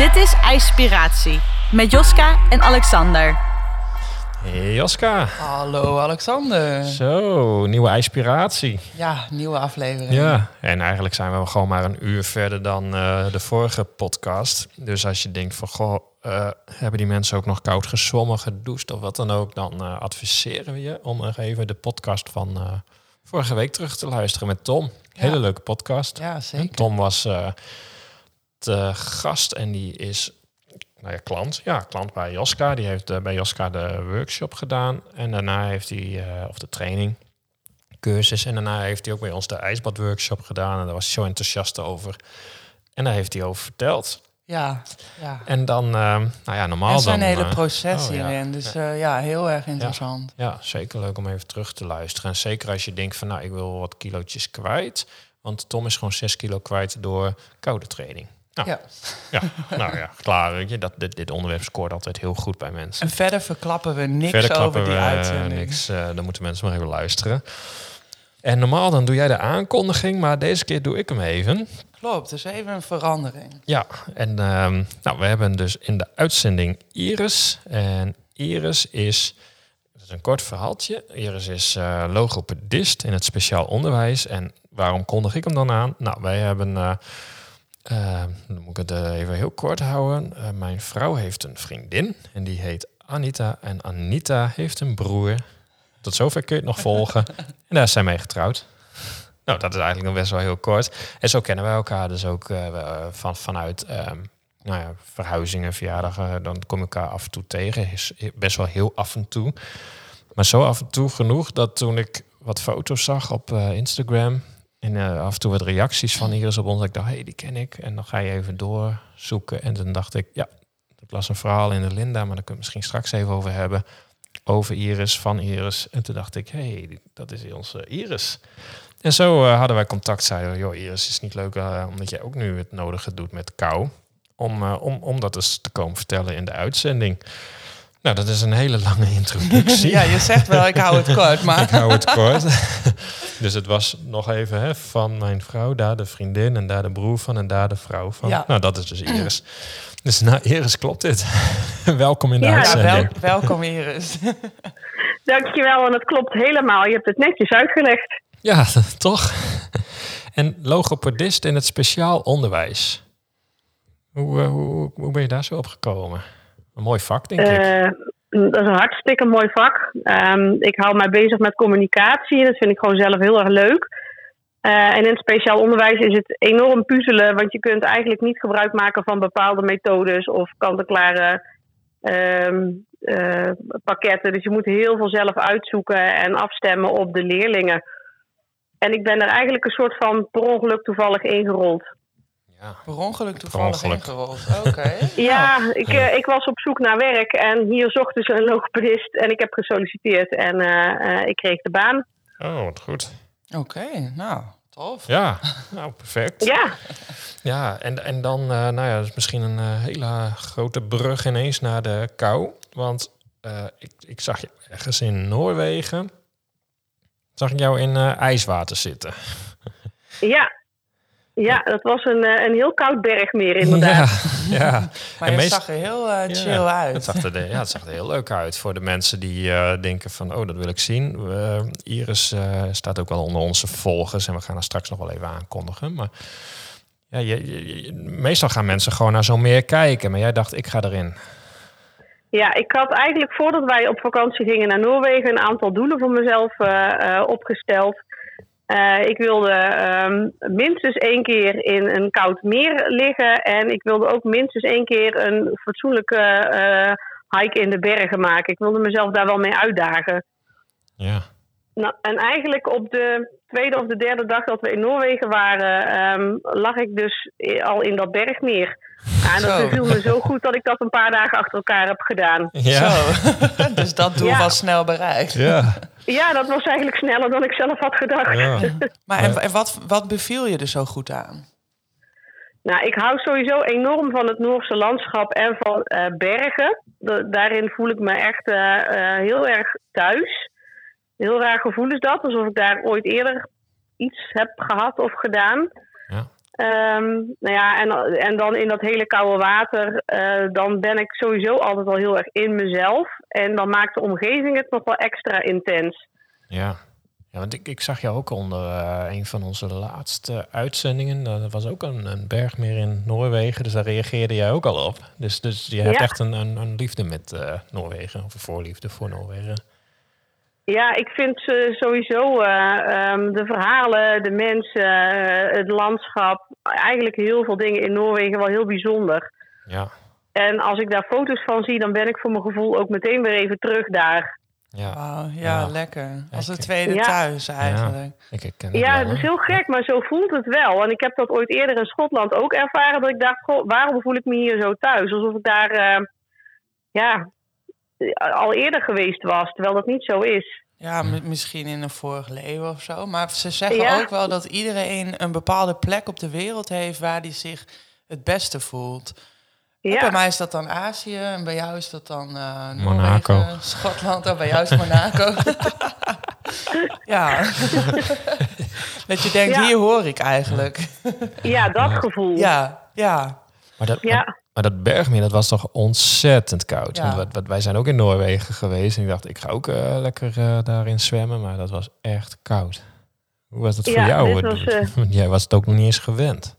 Dit is IJspiratie met Joska en Alexander. Hey Joska. Hallo Alexander. Zo, nieuwe IJspiratie. Ja, nieuwe aflevering. Ja, en eigenlijk zijn we gewoon maar een uur verder dan uh, de vorige podcast. Dus als je denkt van, goh, uh, hebben die mensen ook nog koud gezwommen, gedoucht of wat dan ook, dan uh, adviseren we je om nog even de podcast van vorige week terug te luisteren met Tom. Hele Ja. leuke podcast. Ja, zeker. Tom was eh de gast en die is nou ja, klant. Ja, klant bij Joska. Die heeft eh, bij Joska de workshop gedaan. En daarna heeft hij, eh, of de training, cursus. En daarna heeft hij ook bij ons de ijsbadworkshop gedaan. En daar was hij zo enthousiast over. En daar heeft hij over verteld. Ja, ja. En dan, eh, nou ja, normaal is een dan... hele eh, proces oh, ja. hierin. Dus eh, ja, heel erg interessant. Ja, zeker leuk om even terug te luisteren. En zeker als je denkt van, nou, ik wil wat kilootjes kwijt. Want Tom is gewoon 6 kilo kwijt door koude training. Nou, Ja. ja, nou ja, klaar. Weet je, dat, dit, dit onderwerp scoort altijd heel goed bij mensen. En verder verklappen we niks Verder over die eh, uitzending. niks. eh, dan moeten mensen maar even luisteren. En normaal dan doe jij de aankondiging, maar deze keer doe ik hem even. Klopt, dus even een verandering. Ja, en ehm, nou, we hebben dus in de uitzending Iris. En Iris is, dat is een kort verhaaltje. Iris is eh, logopedist in het speciaal onderwijs. En waarom kondig ik hem dan aan? Nou, wij hebben, eh, dan moet ik het eh, even heel kort houden. Eh, mijn vrouw heeft een vriendin en die heet Anita. En Anita heeft een broer. Tot zover kun je het nog volgen. en daar is zij mee getrouwd. Nou, dat is eigenlijk nog best wel heel kort. En zo kennen wij elkaar dus ook eh, van, vanuit ehm, nou ja, verhuizingen, verjaardagen. Dan kom je elkaar af en toe tegen. Is best wel heel af en toe. Maar zo af en toe genoeg dat toen ik wat foto's zag op Instagram... en eh, af en toe wat reacties van Iris op ons... dat ik dacht, hé, hey, die ken ik. En dan ga je even doorzoeken. En toen dacht ik, ja, ik las een verhaal in de Linda... maar daar kunnen we misschien straks even over hebben... over Iris, van Iris. En toen dacht ik, hé, hey, dat is onze Iris... En zo eh, hadden wij contact. Zeiden we, joh, Iris, is niet leuk eh, omdat jij ook nu het nodige doet met kou. Om, om, om dat eens te komen vertellen in de uitzending. Nou, dat is een hele lange introductie. Ja, je zegt wel, ik hou het kort, maar... Ik hou het kort. dus het was nog even hè, van mijn vrouw, daar de vriendin en daar de broer van en daar de vrouw van. Ja. Nou, dat is dus Iris. Dus nou, Iris, klopt dit? Welkom in de Ja, Ja, uitzending. wel, welkom Iris. Dankjewel, en het klopt helemaal. Je hebt het netjes uitgelegd. Ja, toch? En logopedist in het speciaal onderwijs. Hoe, eh, hoe, hoe ben je daar zo op gekomen? Een mooi vak, denk ik. Eh, dat is een hartstikke mooi vak. Ehm, ik hou mij bezig met communicatie. Dat vind ik gewoon zelf heel erg leuk. Eh, en in speciaal onderwijs is het enorm puzzelen, want je kunt eigenlijk niet gebruik maken van bepaalde methodes of kant-en-klare ehm, eh, pakketten. Dus je moet heel veel zelf uitzoeken en afstemmen op de leerlingen. En ik ben er eigenlijk een soort van per ongeluk toevallig ingerold. Ja. Per ongeluk toevallig ongeluk. ingerold. Oké. Ja, Nou, ik, eh, ik was op zoek naar werk en hier zochten ze een logopedist en ik heb gesolliciteerd en eh, eh, ik kreeg de baan. Oh, wat goed. Oké, nou, tof. Ja, nou, perfect. Ja, Ja, en, en dan, eh, nou ja, dat is misschien een hele grote brug ineens naar de kou. Want eh, ik, ik zag je ergens in Noorwegen, zag ik jou in eh, ijswater zitten. ja. Ja, dat was een, eh, een heel koud bergmeer inderdaad. Ja, ja. Maar En meest- zag er heel eh, chill Ja, uit. Het zag, er, ja, het zag er heel leuk uit voor de mensen die eh, denken van, oh, dat wil ik zien. Eh, Iris eh, staat ook wel onder onze volgers en we gaan haar straks nog wel even aankondigen. Maar ja, je, je- je- meestal gaan mensen gewoon naar zo'n meer kijken, maar jij dacht, ik ga erin. Ja, ik had eigenlijk voordat wij op vakantie gingen naar Noorwegen een aantal doelen voor mezelf opgesteld. Eh, ik wilde ehm, minstens één keer in een koud meer liggen. En ik wilde ook minstens één keer een fatsoenlijke eh, hike in de bergen maken. Ik wilde mezelf daar wel mee uitdagen. Ja. Nou, en eigenlijk op de tweede of de derde dag dat we in Noorwegen waren, ehm, lag ik dus al in dat bergmeer. Ja, en dat Zo. beviel me zo goed dat ik dat een paar dagen achter elkaar heb gedaan. Ja. Zo. dus dat doel Ja. was snel bereikt. Ja. Ja, dat was eigenlijk sneller dan ik zelf had gedacht. ja. Maar en, en wat, wat beviel je er zo goed aan? Nou, ik hou sowieso enorm van het Noorse landschap en van eh, bergen. Da- daarin voel ik me echt eh, eh, heel erg thuis. Heel raar gevoel is dat, alsof ik daar ooit eerder iets heb gehad of gedaan. Ehm, nou ja, en, en dan in dat hele koude water, eh, dan ben ik sowieso altijd al heel erg in mezelf. En dan maakt de omgeving het nog wel extra intens. Ja, ja want ik, ik zag jou ook onder eh, een van onze laatste uitzendingen. Dat was ook een, een berg meer in Noorwegen, dus daar reageerde jij ook al op. Dus, dus je hebt Ja. echt een, een, een liefde met eh, Noorwegen, of een voorliefde voor Noorwegen. Ja, ik vind ze sowieso eh, ehm, de verhalen, de mensen, eh, het landschap, eigenlijk heel veel dingen in Noorwegen wel heel bijzonder. Ja, En als ik daar foto's van zie, dan ben ik voor mijn gevoel ook meteen weer even terug daar. ja. Wauw, ja, Ja. lekker. Als een tweede Ja. thuis eigenlijk. Ik herken het Ja, wel, het is heel gek, maar zo voelt het wel. En ik heb dat ooit eerder in Schotland ook ervaren. Dat ik dacht, goh, waarom voel ik me hier zo thuis? Alsof ik daar eh, ja, al eerder geweest was, terwijl dat niet zo is. Ja, mi- misschien in een vorig leven of zo. Maar ze zeggen Ja. ook wel dat iedereen een bepaalde plek op de wereld heeft waar die zich het beste voelt. Bij mij is dat dan Azië en bij jou is dat dan eh Monaco. Noorwegen, Schotland en bij jou is Monaco. ja. dat je denkt, Ja. hier hoor ik eigenlijk. ja dat gevoel. ja, ja. Maar dat, Ja. Maar, dat bergmeer, dat was toch ontzettend koud. Ja. Want wat, wat- wij zijn ook in Noorwegen geweest. En ik dacht, ik ga ook eh, lekker eh, daarin zwemmen. Maar dat was echt koud. Hoe was dat voor Ja, jou? was, eh, Jij was het ook nog niet eens gewend.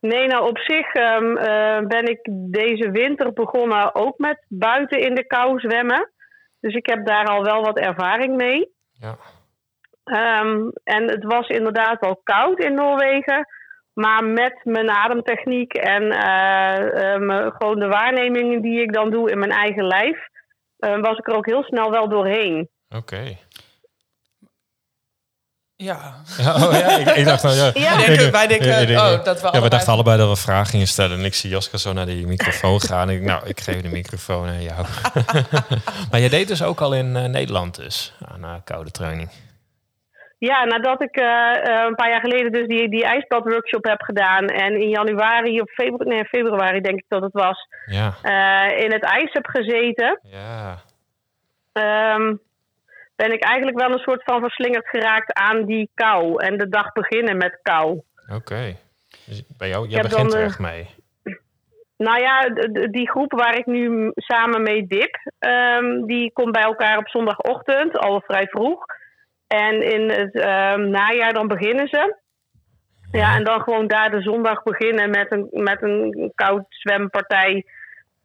Nee, nou op zich ehm, eh, ben ik deze winter begonnen ook met buiten in de kou zwemmen. Dus ik heb daar al wel wat ervaring mee. Ja. Ehm, en het was inderdaad wel koud in Noorwegen. Maar met mijn ademtechniek en eh, eh, mijn- gewoon de waarnemingen die ik dan doe in mijn eigen lijf, eh, was ik er ook heel snel wel doorheen. Oké. Ja. Ja, oh ja, ik, ik dacht nou ja. Ja. Wij denken, wij denken Ja, ik denk- oh, dat we Ja, we allebei- dachten allebei dat we vragen gingen stellen. En ik zie Joska zo naar die microfoon gaan. En ik, nou, ik geef de microfoon aan jou. maar je deed dus ook al in eh, Nederland dus, aan uh, koude training. Ja, nadat ik eh, eh, een paar jaar geleden dus die, die ijsbadworkshop heb gedaan. En in januari of februari, nee, februari denk ik dat het was, Ja, eh, in het ijs heb gezeten. ja. ehm, ben ik eigenlijk wel een soort van verslingerd geraakt aan die kou. En de dag beginnen met kou. Oké. Dus bij jou, jij begint er echt mee. Nou ja, die groep waar ik nu samen mee dip, ehm, die komt bij elkaar op zondagochtend, al vrij vroeg. En in het ehm, najaar dan beginnen ze. Ja, en dan gewoon daar de zondag beginnen met een, met een koud zwempartij.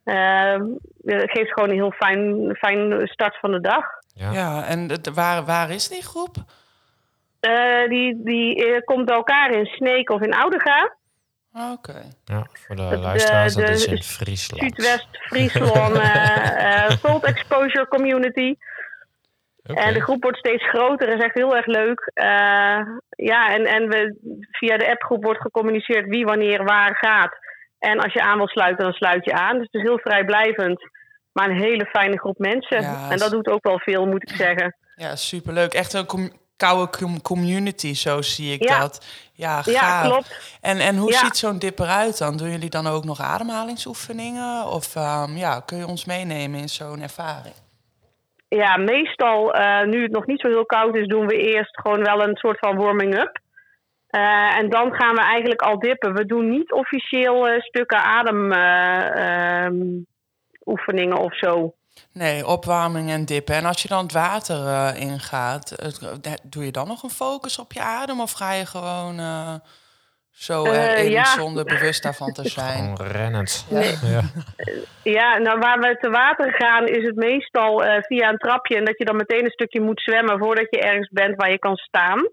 Ehm, dat geeft gewoon een heel fijn, fijn start van de dag. Ja. Ja, en het- waar, waar is die groep? Eh, die die eh, komt bij elkaar in Sneek of in Oudega. Oké. Ja, voor de de- luisteraars, dat de is in Friesland. Zuidwest-Friesland eh, eh, Cold Exposure Community. En de groep wordt steeds groter, is echt heel erg leuk. Eh, ja, en, en we, via de appgroep wordt gecommuniceerd wie wanneer waar gaat. En als je aan wil sluiten, dan sluit je aan. Dus het is heel vrijblijvend. Maar een hele fijne groep mensen. Ja, en dat doet ook wel veel, moet ik zeggen. Ja, superleuk. Echt een com- koude com- community, zo zie ik Ja. dat. Ja, Ja, gaaf. klopt. En, en hoe Ja. ziet zo'n dip eruit dan? Doen jullie dan ook nog ademhalingsoefeningen? Of ehm, ja, kun je ons meenemen in zo'n ervaring? Ja, meestal, eh, nu het nog niet zo heel koud is, doen we eerst gewoon wel een soort van warming-up. Eh, en dan gaan we eigenlijk al dippen. We doen niet officieel eh, stukken ademoefeningen of zo. Nee, opwarming en dippen. En als je dan het water ingaat, doe je dan nog een focus op je adem? Of ga je gewoon zo Eh, erin ja. zonder bewust daarvan te zijn? Gewoon rennend. Ja. Ja. Ja, nou waar we te water gaan is het meestal eh, via een trapje. En dat je dan meteen een stukje moet zwemmen voordat je ergens bent waar je kan staan.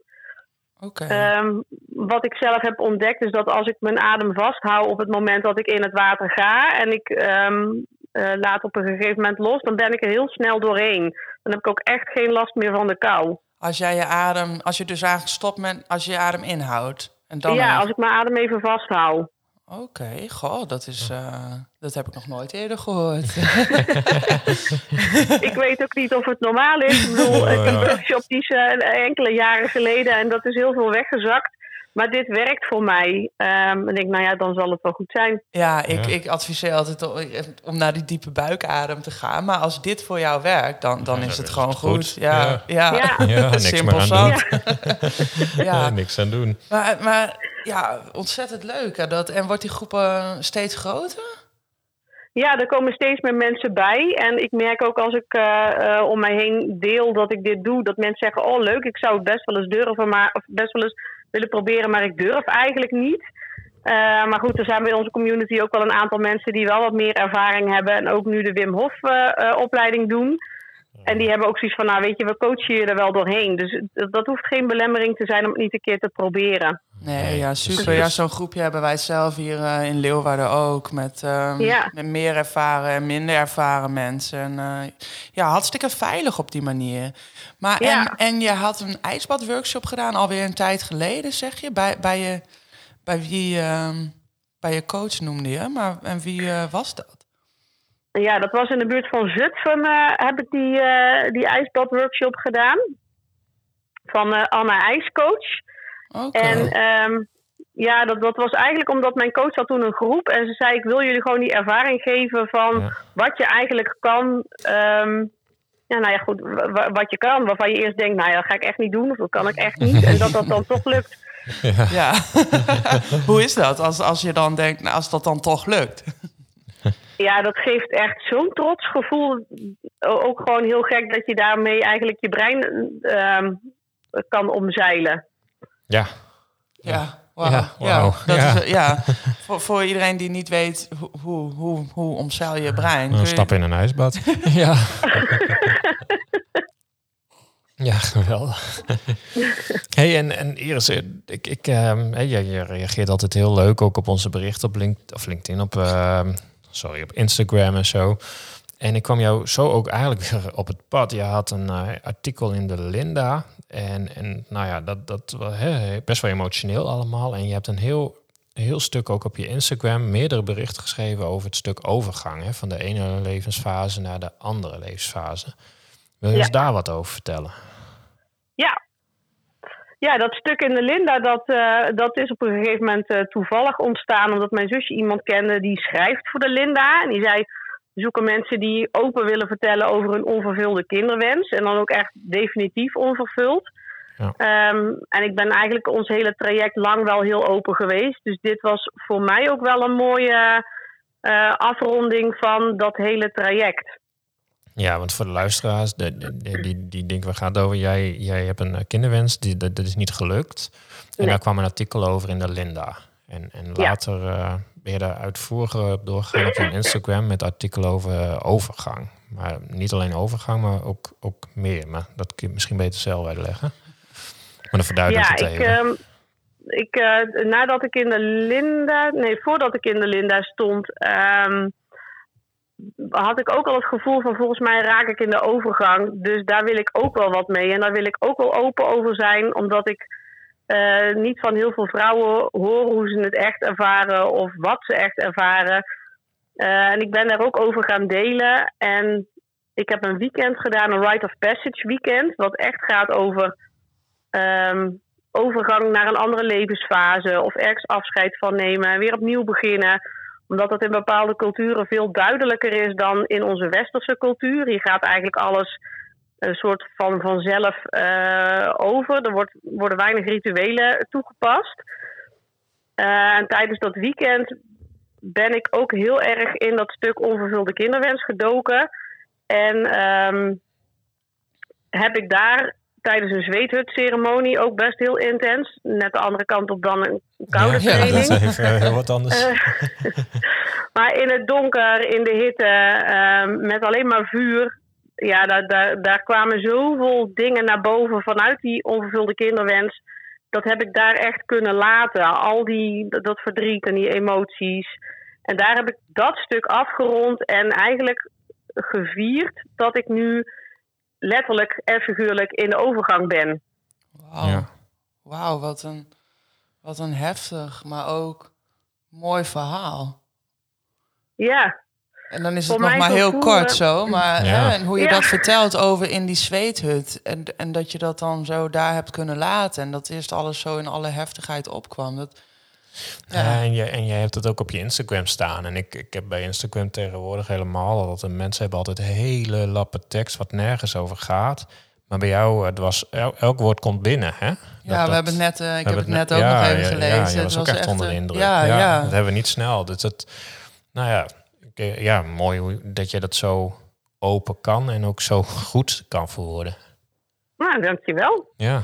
Oké. Ehm, wat ik zelf heb ontdekt is dat als ik mijn adem vasthoud op het moment dat ik in het water ga en ik ehm, eh, laat op een gegeven moment los, dan ben ik er heel snel doorheen. Dan heb ik ook echt geen last meer van de kou. Als jij je adem, als je dus eigenlijk stopt met, als je je adem inhoudt. En dan ja, even- als ik mijn adem even vasthoud. Oké, goh, dat is, eh, dat heb ik nog nooit eerder gehoord. ik weet ook niet of het normaal is. Ik bedoel, ik heb workshops eh, enkele jaren geleden en dat is heel veel weggezakt. Maar dit werkt voor mij. Ehm, en ik denk, nou ja, dan zal het wel goed zijn. ja, ik, Ja. ik adviseer altijd om, om naar die diepe buikadem te gaan. Maar als dit voor jou werkt, dan, dan Ja, is het is gewoon het goed. goed. Ja, ja. Ja. Ja, niks meer aan doen. Ja. niks aan doen. Maar, maar Ja, ontzettend leuk. Hè, dat, en wordt die groep eh, steeds groter? Ja, er komen steeds meer mensen bij. En ik merk ook als ik eh, eh, om mij heen deel dat ik dit doe, dat mensen zeggen: Oh, leuk, ik zou het best wel eens durven, maar of best wel eens willen proberen, maar ik durf eigenlijk niet. Eh, maar goed, er zijn bij onze community ook wel een aantal mensen die wel wat meer ervaring hebben en ook nu de Wim Hof opleiding doen. En die hebben ook zoiets van, nou weet je, we coachen je er wel doorheen. Dus dat hoeft geen belemmering te zijn om het niet een keer te proberen. Nee, ja, super. Ja, zo'n groepje hebben wij zelf hier uh, in Leeuwarden ook. Met, uh, ja. met meer ervaren en minder ervaren mensen. En, uh, ja, hartstikke veilig op die manier. Maar ja. en, en je had een ijsbadworkshop gedaan alweer een tijd geleden, zeg je? Bij, bij, je, bij wie, ehm, bij je coach noemde je. Maar en wie was dat? Ja, dat was in de buurt van Zutphen uh, heb ik die, uh, die ijsbadworkshop gedaan. Van uh, Anna IJscoach. Okay. En um, ja, dat, dat was eigenlijk omdat mijn coach had toen een groep. En ze zei, ik wil jullie gewoon die ervaring geven van ja. wat je eigenlijk kan. Um, ja, nou ja, goed, wat je kan. Waarvan je eerst denkt, nou ja, dat ga ik echt niet doen. Of dat kan ik echt niet. En dat dat dan toch lukt. Ja. ja. Hoe is dat als, als je dan denkt, nou, als dat dan toch lukt? Ja, dat geeft echt zo'n trots gevoel. Ook gewoon heel gek dat je daarmee eigenlijk je brein uh, kan omzeilen. Ja. Ja, wow. ja, wow. ja, dat ja. Is, ja. voor, voor iedereen die niet weet hoe, hoe, hoe, hoe omzeil je brein. Een stap in een ijsbad. ja. Ja, geweldig. hey, en, en Iris, ik, ik, um, hey, je reageert altijd heel leuk ook op onze berichten op LinkedIn, of LinkedIn, op, uh, sorry, op Instagram en zo. En ik kwam jou zo ook eigenlijk weer op het pad. Je had een uh, artikel in de Linda. En, en nou ja, dat, dat was best wel emotioneel allemaal. En je hebt een heel, heel stuk ook op je Instagram, meerdere berichten geschreven over het stuk overgang. Hè, van de ene levensfase naar de andere levensfase. Wil je ja. eens daar wat over vertellen? Ja. Ja, dat stuk in de Linda, dat, uh, dat is op een gegeven moment uh, toevallig ontstaan. Omdat mijn zusje iemand kende die schrijft voor de Linda. En die zei, we zoeken mensen die open willen vertellen over hun onvervulde kinderwens. En dan ook echt definitief onvervuld. Ja. Um, en ik ben eigenlijk ons hele traject lang wel heel open geweest. Dus dit was voor mij ook wel een mooie uh, afronding van dat hele traject. Ja, want voor de luisteraars, die, die, die, die denken, waar gaat het over? Jij, jij hebt een kinderwens, die, dat, dat is niet gelukt. En nee. daar kwam een artikel over in de Linda. En, en later ja. uh, ben je daar uitvoeriger doorgegaan op Instagram met artikelen over overgang. Maar niet alleen overgang, maar ook, ook meer. Maar dat kun je misschien beter zelf uitleggen. Maar dan verduidelijk ja, het even. Ik, um, ik, uh, nadat ik in de Linda, nee, voordat ik in de Linda stond, um, had ik ook al het gevoel van volgens mij raak ik in de overgang. Dus daar wil ik ook wel wat mee. En daar wil ik ook wel open over zijn, omdat ik uh, niet van heel veel vrouwen hoor hoe ze het echt ervaren of wat ze echt ervaren. Uh, en ik ben daar ook over gaan delen. En ik heb een weekend gedaan, een Rite of Passage weekend, wat echt gaat over um, overgang naar een andere levensfase of ergens afscheid van nemen en weer opnieuw beginnen omdat dat in bepaalde culturen veel duidelijker is dan in onze westerse cultuur. Hier gaat eigenlijk alles een soort van vanzelf uh, over. Er wordt, worden weinig rituelen toegepast. Uh, en tijdens dat weekend ben ik ook heel erg in dat stuk onvervulde kinderwens gedoken. En um, heb ik daar tijdens een zweethutceremonie ook best heel intens. Net de andere kant op dan een koude ja, training. Ja, dat is even heel wat anders. Uh, maar in het donker, in de hitte, uh, met alleen maar vuur. Ja, daar, daar, daar kwamen zoveel dingen naar boven vanuit die onvervulde kinderwens. Dat heb ik daar echt kunnen laten. Al die, dat verdriet en die emoties. En daar heb ik dat stuk afgerond en eigenlijk gevierd dat ik nu letterlijk en figuurlijk in de overgang ben. Wauw, ja. Wauw wat, een, wat een heftig, maar ook mooi verhaal. Ja. En dan is het nog maar heel kort zo, maar ja. hè, en hoe je ja. dat vertelt over in die zweethut en, en dat je dat dan zo daar hebt kunnen laten en dat eerst alles zo in alle heftigheid opkwam. Dat, ja. ja. en, jij, en jij hebt het ook op je Instagram staan. En ik, ik heb bij Instagram tegenwoordig helemaal dat de mensen hebben altijd hele lappe tekst wat nergens over gaat. Maar bij jou, het was, elk woord komt binnen, hè? ja, we hebben het net, uh, ik heb het net ook nog even gelezen. Ja, je was ook echt onder de indruk. Ja, ja, Dat hebben we niet snel. Dus het, nou ja, ja, mooi dat je dat zo open kan en ook zo goed kan verwoorden. Nou, dankjewel. Ja.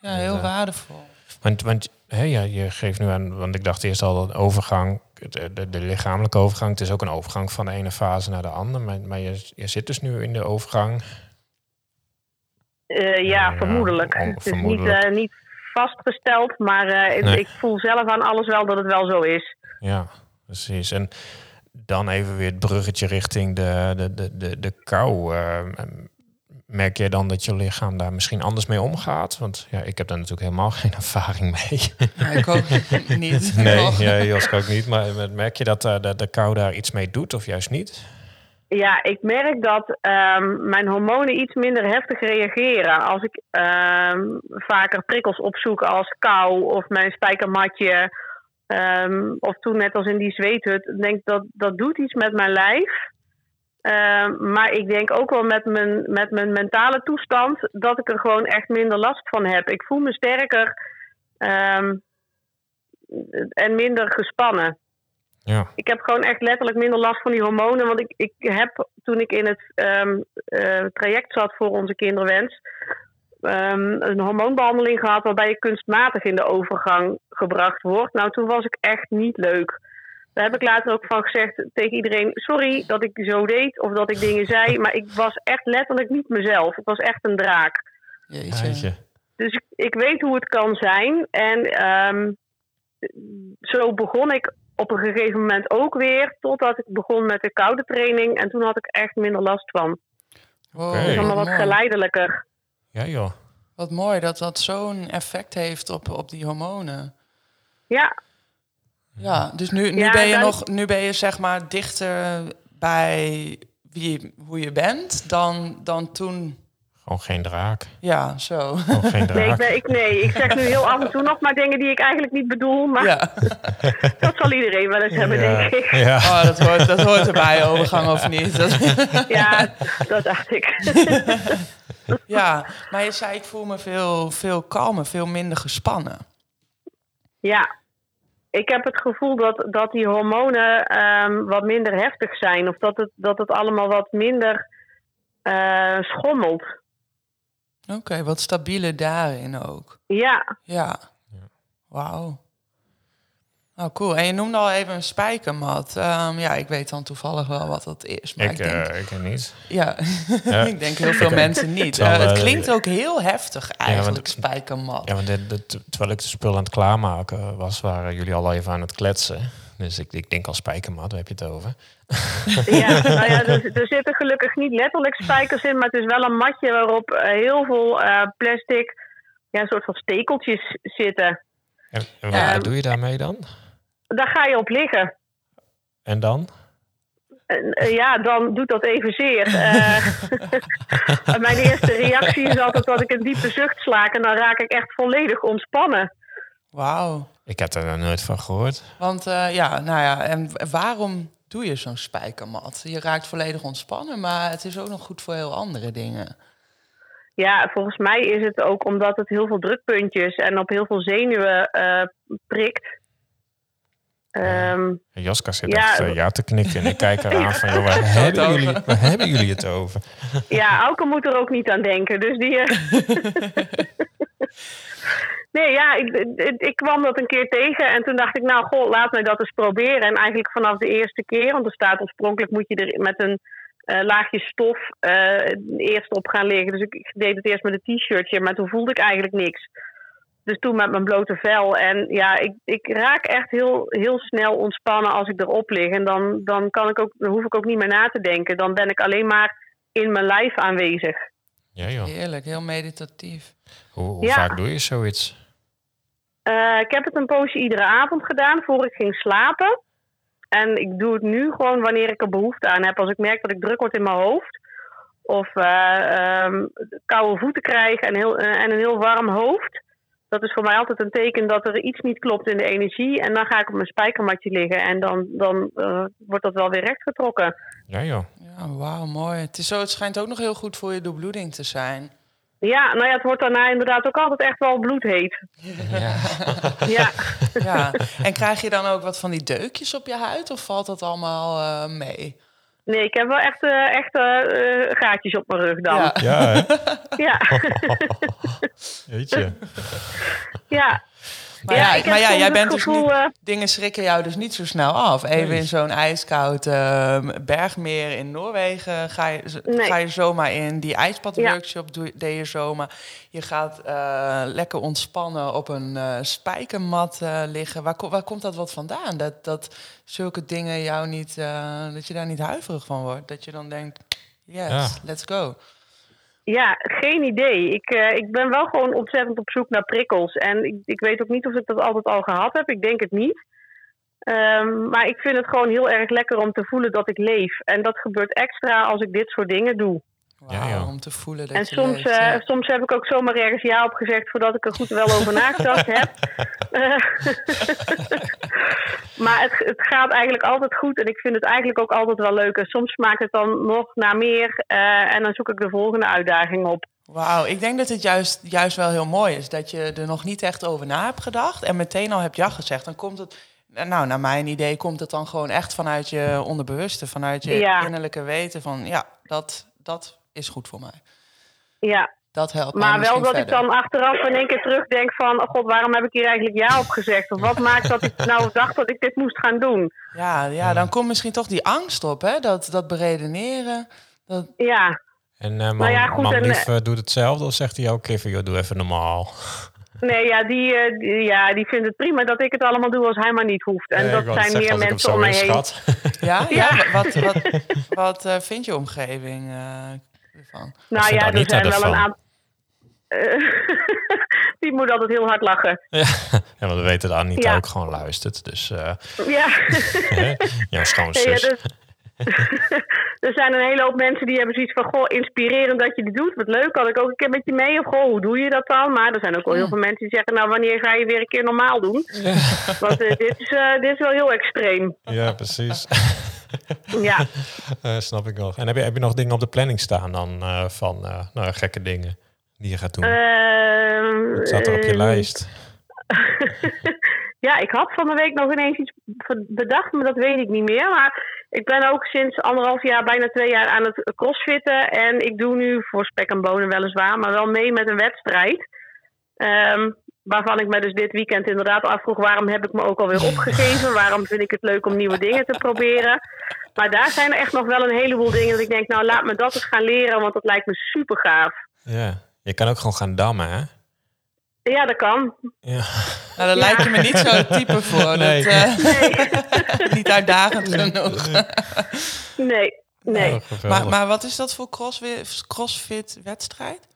Ja, heel uh, waardevol. Want, want hè, ja, je geeft nu aan, want ik dacht eerst al dat overgang, de, de, de, lichamelijke overgang, het is ook een overgang van de ene fase naar de andere. Maar, maar je, je zit dus nu in de overgang. Uh, ja, vermoedelijk. het is niet, uh, niet vastgesteld, maar ik, ik voel zelf aan alles wel dat het wel zo is. Ja, precies. En dan even weer het bruggetje richting de, de, de, de, de kou. Merk je dan dat je lichaam daar misschien anders mee omgaat? Want ja, ik heb daar natuurlijk helemaal geen ervaring mee. Ja, ik ook niet. Nee, ja, Joske ook niet. Maar merk je dat uh, de, de kou daar iets mee doet of juist niet? Ja, ik merk dat um, mijn hormonen iets minder heftig reageren. Als ik um, vaker prikkels opzoek als kou of mijn spijkermatje Um, of toen net als in die zweethut, denk dat dat doet iets met mijn lijf. Um, maar ik denk ook wel met mijn, met mijn mentale toestand dat ik er gewoon echt minder last van heb. Ik voel me sterker um, en minder gespannen. Ja. Ik heb gewoon echt letterlijk minder last van die hormonen. Want ik, ik heb toen ik in het uh, traject zat voor onze kinderwens, um, een hormoonbehandeling gehad waarbij je kunstmatig in de overgang gebracht wordt. Nou, toen was ik echt niet leuk. Daar heb ik later ook van gezegd tegen iedereen: sorry dat ik zo deed of dat ik dingen zei, maar ik was echt letterlijk niet mezelf. Ik was echt een draak. Jeetje. Dus ik, ik weet hoe het kan zijn. En um, zo begon ik op een gegeven moment ook weer, totdat ik begon met de koude training. En toen had ik echt minder last van. Wow, Het is allemaal wat geleidelijker. Ja, joh. Wat mooi dat dat zo'n effect heeft op, op die hormonen. Ja. Ja, dus nu, nu, Ja, ben je dan- nog, nu ben je zeg maar dichter bij wie, hoe je bent dan, dan toen. Gewoon geen draak. Ja, zo. Gewoon geen Nee ik, draak. ben, ik, nee, ik zeg nu heel af en toe nog maar dingen die ik eigenlijk niet bedoel. Maar Ja. dat zal iedereen wel eens hebben, denk ik. ja. Oh, dat, hoort, dat hoort erbij, overgang of niet. Dat- Ja, dat dacht ik. ja, maar je zei ik voel me veel, veel kalmer, veel minder gespannen. Ja, ik heb het gevoel dat, dat die hormonen ehm, wat minder heftig zijn. Of dat het, dat het allemaal wat minder eh, schommelt. Oké, wat stabieler daarin ook. Ja, Ja. Wauw. Oh, cool. En je noemde al even een spijkermat. Ehm, ja, ik weet dan toevallig wel wat dat is. Maar ik, Ik, denk, eh, ik niet. ja, Ja. ik denk heel veel mensen niet. Terwijl, Eh, het eh, klinkt ook heel heftig eigenlijk, want- spijkermat. Ja, want dit, dit- terwijl ik de spul aan het klaarmaken was, waren jullie al even aan het kletsen. Dus ik, ik denk al spijkermat, waar heb je het over? ja. nou ja, er, er zitten gelukkig niet letterlijk spijkers in. Maar het is wel een matje waarop heel veel eh, plastic, ja, een soort van stekeltjes zitten. En, wat doe je daarmee dan? Daar ga je op liggen. En dan? En, eh, ja, dan doet dat evenzeer. Eh mijn eerste reactie is altijd dat ik een diepe zucht slaak en dan raak ik echt volledig ontspannen. Wauw. Ik heb er nog nooit van gehoord. Want eh, ja, nou ja, en waarom doe je zo'n spijkermat? Je raakt volledig ontspannen, maar het is ook nog goed voor heel andere dingen. Ja, volgens mij is het ook omdat het heel veel drukpuntjes en op heel veel zenuwen eh, prikt. Ehm, En Jaska zit Ja. echt eh, ja te knikken en ik kijk eraan van, joh, waar, hebben jullie, waar hebben jullie het over? ja, Auke moet er ook niet aan denken. Dus die. eh, nee, ja, ik, ik, ik kwam dat een keer tegen en toen dacht ik, nou, goh, laat mij dat eens proberen. En eigenlijk vanaf de eerste keer, want er staat oorspronkelijk moet je er met een eh, laagje stof eh, eerst op gaan liggen. Dus ik, ik deed het eerst met een t-shirtje, maar toen voelde ik eigenlijk niks. Dus toen met mijn blote vel. En ja, ik, ik raak echt heel, heel snel ontspannen als ik erop lig. En dan, dan, kan ik ook, dan hoef ik ook niet meer na te denken. Dan ben ik alleen maar in mijn lijf aanwezig. Ja joh, Heerlijk, heel meditatief. hoe, hoe Ja. vaak doe je zoiets? Eh, ik heb het een poosje iedere avond gedaan voor ik ging slapen. En ik doe het nu gewoon wanneer ik er behoefte aan heb. Als ik merk dat ik druk word in mijn hoofd. Of eh, ehm, koude voeten krijg en, heel, eh, en een heel warm hoofd. Dat is voor mij altijd een teken dat er iets niet klopt in de energie. En dan ga ik op mijn spijkermatje liggen. En dan, dan eh, wordt dat wel weer rechtgetrokken. Ja joh, Ja, wauw, mooi. Het, is zo, het schijnt ook nog heel goed voor je doorbloeding te zijn. Ja, nou ja, het wordt daarna inderdaad ook altijd echt wel bloedheet. Ja. ja. ja. En krijg je dan ook wat van die deukjes op je huid of valt dat allemaal uh, mee? Nee, ik heb wel echt, uh, echt uh, gaatjes op mijn rug dan. Ja, ja hè? Ja. Jeetje. ja. Maar ja, ja, maar ja jij bent dus gevoel, dus niet, dingen schrikken jou dus niet zo snel af. Even in zo'n ijskoud uh, bergmeer in Noorwegen ga je, nee. ga je zomaar in. Die ijspadworkshop ja. deed je zomaar. Je gaat uh, lekker ontspannen op een uh, spijkermat liggen. Waar, waar komt dat wat vandaan? Dat, dat zulke dingen jou niet, dat je daar niet huiverig van wordt. Dat je dan denkt, yes, ja. let's go. Ja, geen idee. Ik, uh, ik ben wel gewoon ontzettend op zoek naar prikkels. En ik, ik weet ook niet of ik dat altijd al gehad heb. Ik denk het niet. Um, maar ik vind het gewoon heel erg lekker om te voelen dat ik leef. En dat gebeurt extra als ik dit soort dingen doe. Wow, ja, om te voelen dat en je soms, leeft, ja. uh, soms heb ik ook zomaar ergens ja op gezegd voordat ik er goed wel over nagedacht heb. maar het, het gaat eigenlijk altijd goed en ik vind het eigenlijk ook altijd wel leuk. En soms smaakt het dan nog naar meer uh, en dan zoek ik de volgende uitdaging op. Wauw, ik denk dat het juist, juist wel heel mooi is dat je er nog niet echt over na hebt gedacht en meteen al hebt ja gezegd. Dan komt het, nou, naar mijn idee komt het dan gewoon echt vanuit je onderbewuste, vanuit je Ja. innerlijke weten van ja, dat, dat is goed voor mij. Ja, Dat helpt mij maar wel dat ik dan achteraf in één keer terugdenk van... Oh god, waarom heb ik hier eigenlijk ja op gezegd? Of wat maakt dat ik nou dacht dat ik dit moest gaan doen? Ja, ja, dan komt misschien toch die angst op, hè? Dat, dat beredeneren. Dat, Ja, En uh, man, Nou ja, goed, man en, lief uh, doet hetzelfde of zegt hij ook even, joh, doe even normaal. nee, ja die, uh, die, ja, die vindt het prima dat ik het allemaal doe als hij maar niet hoeft. En Nee, dat zijn zeggen, meer mensen om mij heen. ja, ja. Ja. wat, wat, wat uh, vindt je omgeving uh, Nou ja, er zijn wel een aantal... die moet altijd heel hard lachen. ja, ja, want we weten dat Anita Ja. ook gewoon luistert. Dus eh Ja. jouw Ja, schoonzus. ja, dus, er zijn een hele hoop mensen die hebben zoiets van... Goh, inspirerend dat je dit doet. Wat leuk, kan ik ook een keer met je mee? Of goh, hoe doe je dat dan? Maar er zijn ook wel heel veel mensen die zeggen... Nou, wanneer ga je weer een keer normaal doen? Want eh, dit, is, eh, dit is wel heel extreem. Ja, precies. Ja. Eh, snap ik nog. En heb je, heb je nog dingen op de planning staan dan eh, van eh, nou, gekke dingen die je gaat doen? Ehm, Wat staat er op je ehm, lijst? ja, ik had van de week nog ineens iets bedacht, maar dat weet ik niet meer. Maar ik ben ook sinds anderhalf jaar, bijna twee jaar aan het crossfitten. En ik doe nu voor spek en bonen weliswaar, maar wel mee met een wedstrijd. Ehm, waarvan ik me dus dit weekend inderdaad afvroeg... waarom heb ik me ook alweer opgegeven? Waarom vind ik het leuk om nieuwe dingen te proberen? Maar daar zijn er echt nog wel een heleboel dingen dat ik denk... nou, laat me dat eens gaan leren, want dat lijkt me super gaaf. Ja. Je kan ook gewoon gaan dammen, hè? Ja, dat kan. Ja. Nou, daar lijkt je me niet zo het type voor. Nee. Dat, eh, niet uitdagend genoeg. Nee, nee. Oh. Maar, maar wat is dat voor crossfit, crossfit wedstrijd?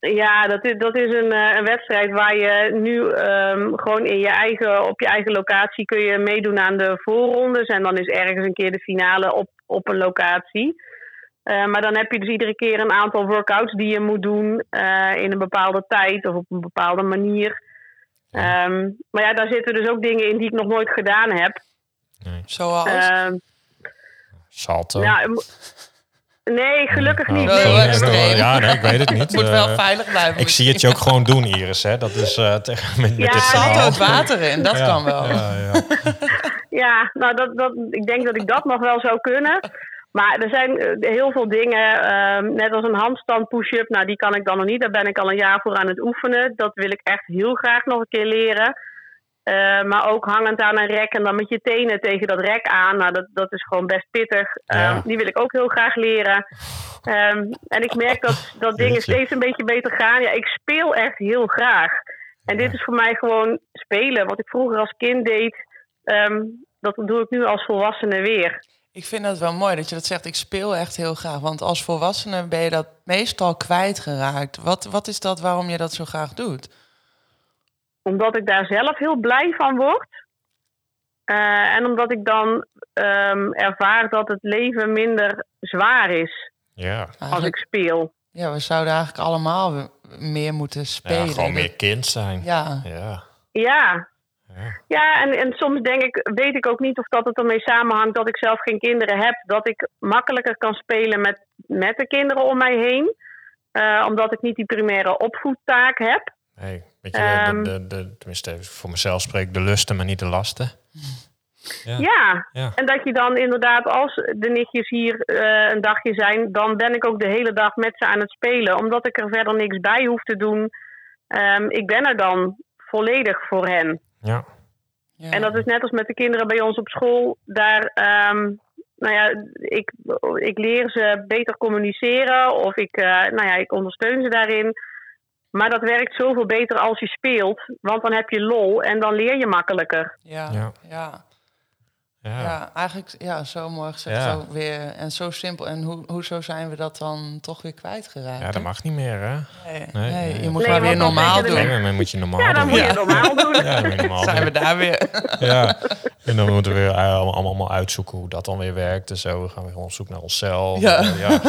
Ja, dat is, dat is een, eh, een wedstrijd waar je nu ehm, gewoon in je eigen, op je eigen locatie kun je meedoen aan de voorrondes. En dan is ergens een keer de finale op, op een locatie. Eh, maar dan heb je dus iedere keer een aantal workouts die je moet doen eh, in een bepaalde tijd of op een bepaalde manier. Ehm, maar ja, daar zitten dus ook dingen in die ik nog nooit gedaan heb. Zoals? Ehm, Salto. nou, nee, gelukkig Oh, niet. Nee. ja, extreem. ja, nee, ik weet het niet. het moet wel Eh, veilig blijven. ik zie het je ook gewoon doen, Iris. Hè? Dat is eh, tegen met, met Ja, dit verhaal. het water in, dat Ja, kan wel. Ja, ja. Ja, nou, dat, dat, ik denk dat ik dat nog wel zou kunnen. Maar er zijn eh, heel veel dingen, ehm, net als een handstand push-up. Nou, die kan ik dan nog niet. Daar ben ik al een jaar voor aan het oefenen. Dat wil ik echt heel graag nog een keer leren. Eh, maar ook hangend aan een rek en dan met je tenen tegen dat rek aan. Nou, dat, dat is gewoon best pittig. Ehm, die wil ik ook heel graag leren. Ehm, en ik merk dat, dat dingen steeds een beetje beter gaan. Ja, ik speel echt heel graag. En dit is voor mij gewoon spelen. Wat ik vroeger als kind deed, ehm, dat doe ik nu als volwassene weer. Ik vind het wel mooi dat je dat zegt. Ik speel echt heel graag. Want als volwassene ben je dat meestal kwijtgeraakt. Wat, wat is dat waarom je dat zo graag doet? Omdat ik daar zelf heel blij van word. Eh, en omdat ik dan ehm, ervaar dat het leven minder zwaar is ja. als ik speel. ja, we zouden eigenlijk allemaal meer moeten spelen. Ja, gewoon meer kind zijn. Ja, Ja. Ja, Ja. en, en soms denk ik, weet ik ook niet of dat het ermee samenhangt dat ik zelf geen kinderen heb. Dat ik makkelijker kan spelen met, met de kinderen om mij heen. omdat ik niet die primaire opvoedtaak heb. Nee, weet je, um, de, de, de, tenminste voor mezelf spreek de lusten, maar niet de lasten. Ja. ja. en dat je dan inderdaad, als de nichtjes hier uh, een dagje zijn, dan ben ik ook de hele dag met ze aan het spelen. Omdat ik er verder niks bij hoef te doen. Um, ik ben er dan volledig voor hen. Ja. ja. En dat is net als met de kinderen bij ons op school. Daar, um, nou ja, ik, ik leer ze beter communiceren of ik, uh, nou ja, ik ondersteun ze daarin. Maar dat werkt zoveel beter als je speelt, want dan heb je lol en dan leer je makkelijker. Ja, ja. ja. Ja. ja, eigenlijk ja, zo mooi gezegd. Zo weer, en zo simpel. En hoe, hoezo zijn we dat dan toch weer kwijtgeraakt? Ja, dat mag niet meer, hè? Nee, nee, nee je moet maar weer normaal doen. Nee, maar moet je normaal ja, dan doen. moet je normaal doen. Ja, normaal zijn we daar weer. ja, en dan moeten we weer allemaal, allemaal uitzoeken hoe dat dan weer werkt en zo. We gaan weer op zoek naar onszelf. Ja, ja.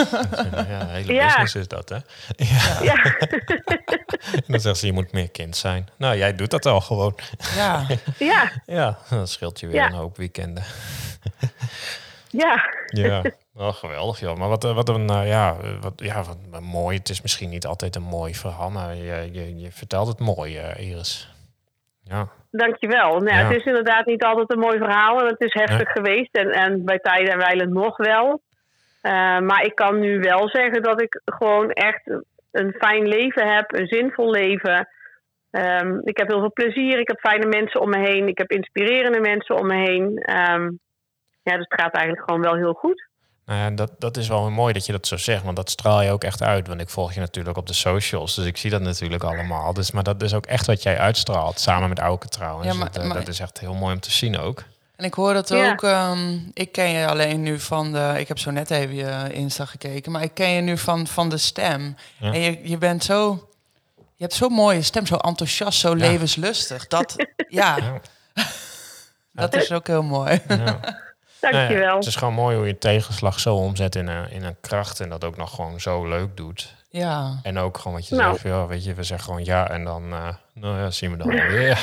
ja hele business is dat, hè? Ja. en dan zegt ze, je moet meer kind zijn. Nou, jij doet dat al gewoon. Ja. Ja. Ja, dat scheelt je weer een hoop weekenden. Ja. Ja, wel geweldig joh. Maar wat, wat een, uh, ja, wat, ja, wat mooi. Het is misschien niet altijd een mooi verhaal, maar je, je, je vertelt het mooi, uh, Iris. Ja. Dankjewel. Nou, ja. Het is inderdaad niet altijd een mooi verhaal en het is heftig geweest en, en bij tijden en wijlen nog wel. Uh, maar ik kan nu wel zeggen dat ik gewoon echt een fijn leven heb, een zinvol leven. Um, ik heb heel veel plezier, ik heb fijne mensen om me heen, ik heb inspirerende mensen om me heen. Um, ja, dus het gaat eigenlijk gewoon wel heel goed. Nou ja, dat, dat is wel mooi dat je dat zo zegt, want dat straal je ook echt uit. Want ik volg je natuurlijk op de socials, dus ik zie dat natuurlijk allemaal. Dus, maar dat is ook echt wat jij uitstraalt, samen met Auke trouwens. Ja, maar, dat, eh, dat, is echt heel mooi om te zien ook. En ik hoor dat ook, um, ik ken je alleen nu van de, ik heb zo net even je Insta gekeken, maar ik ken je nu van, van de stem. En je, je bent zo, je hebt zo'n mooie stem, zo enthousiast, zo levenslustig. Dat, ja, dat is ook heel mooi. Dankjewel. Nou ja, het is gewoon mooi hoe je tegenslag zo omzet in een, in een kracht en dat ook nog gewoon zo leuk doet. Ja. En ook gewoon wat je nou. zegt, ja, weet je, we zeggen gewoon ja en dan, uh, nou ja, zien we dan weer.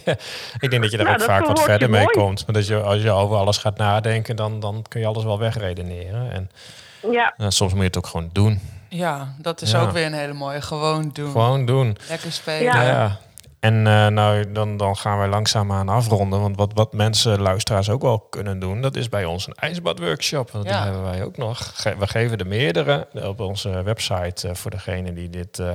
ik denk dat je daar nou, ook vaak wat verder mee komt. Maar dat je, als je over alles gaat nadenken, dan, dan kun je alles wel wegredeneren. En ja. Uh, soms moet je het ook gewoon doen. Ja, dat is ook weer een hele mooie. Gewoon doen. Gewoon doen. Lekker spelen. Ja. ja. En uh, nou, dan, dan gaan wij langzaamaan afronden. Want wat, wat mensen, luisteraars ook wel kunnen doen, dat is bij ons een ijsbadworkshop. Want ja. dat hebben wij ook nog. we geven er meerdere op onze website uh, voor degene die dit uh,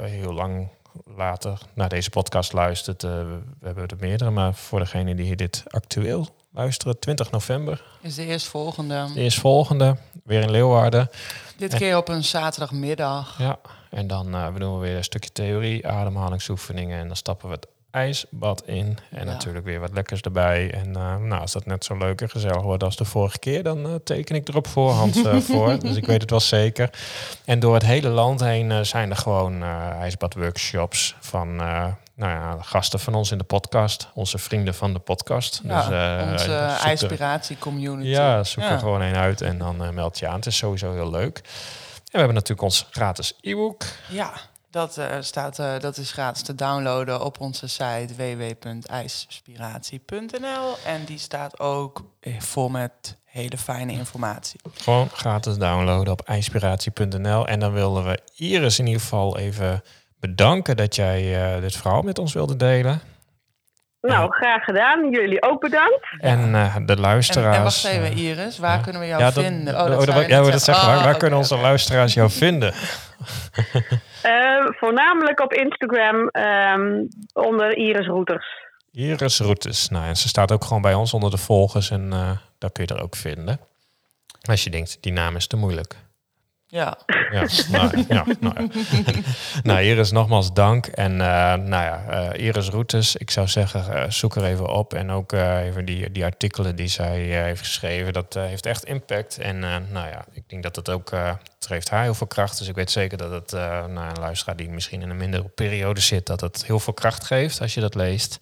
heel lang later naar deze podcast luistert. we hebben er meerdere, maar voor degene die dit actueel luisteren, 20 november. Is de eerstvolgende. De eerstvolgende, weer in Leeuwarden. Dit keer op een zaterdagmiddag. Ja, en dan uh, doen we weer een stukje theorie, ademhalingsoefeningen. En dan stappen we het ijsbad in. En natuurlijk weer wat lekkers erbij. En uh, nou, als dat net zo leuk en gezellig wordt als de vorige keer, dan uh, teken ik er op voorhand voor. Dus ik weet het wel zeker. En door het hele land heen zijn er gewoon ijsbadworkshops van nou ja, gasten van ons in de podcast, onze vrienden van de podcast. Ja, dus, onze ijspiratie community. Ja, zoek er gewoon een uit en dan meld je aan. Het is sowieso heel leuk we hebben natuurlijk ons gratis e-book. Ja, dat, uh, staat, uh, dat is gratis te downloaden op onze site www.ijspiratie.nl. En die staat ook vol met hele fijne informatie. Gewoon gratis downloaden op ijspiratie.nl. En dan wilden we Iris in ieder geval even bedanken dat jij uh, dit verhaal met ons wilde delen. Nou, graag gedaan. Jullie ook bedankt. En uh, de luisteraars. En, en wacht even, eh, Iris, waar kunnen we jou ja, vinden? Oh, dat, oh, dat ja, dat zeggen. waar, waar oh, kunnen onze luisteraars jou vinden? uh, voornamelijk op Instagram um, onder Iris Routers. Iris Routers. Nou, en ze staat ook gewoon bij ons onder de volgers en uh, daar kun je er ook vinden. Als je denkt, die naam is te moeilijk. Ja. Ja, nou, ja, nou, nou, Iris, nogmaals dank. En uh, nou ja, uh, Iris Routes, ik zou zeggen, uh, zoek er even op. En ook even die, die artikelen die zij heeft geschreven, dat heeft echt impact. En nou ja, ik denk dat het ook, het haar heel veel kracht. Dus ik weet zeker dat het, nou, een luisteraar die misschien in een mindere periode zit, dat het heel veel kracht geeft als je dat leest.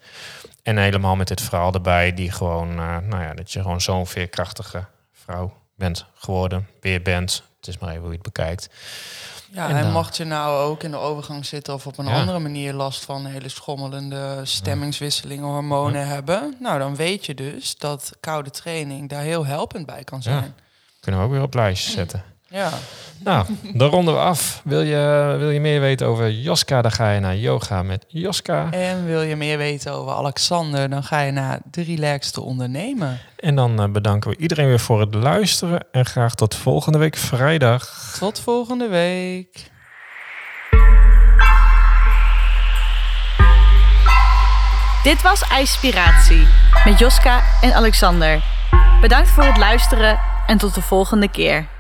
En helemaal met dit verhaal erbij, die gewoon, nou ja, dat je gewoon zo'n veerkrachtige vrouw bent geworden, weer bent het is maar even hoe je het bekijkt. Ja, en, mocht je nou ook in de overgang zitten of op een andere manier last van hele schommelende stemmingswisselingen, hormonen hebben, nou dan weet je dus dat koude training daar heel helpend bij kan zijn. Kunnen we ook weer op lijstje zetten. Ja. Nou, dan ronden we af. Wil je, wil je meer weten over Joska, dan ga je naar yoga met Joska. En wil je meer weten over Alexander, dan ga je naar de relaxte ondernemen. En dan eh, bedanken we iedereen weer voor het luisteren. En graag tot volgende week vrijdag. Tot volgende week. Dit was IJspiratie met Joska en Alexander. Bedankt voor het luisteren en tot de volgende keer.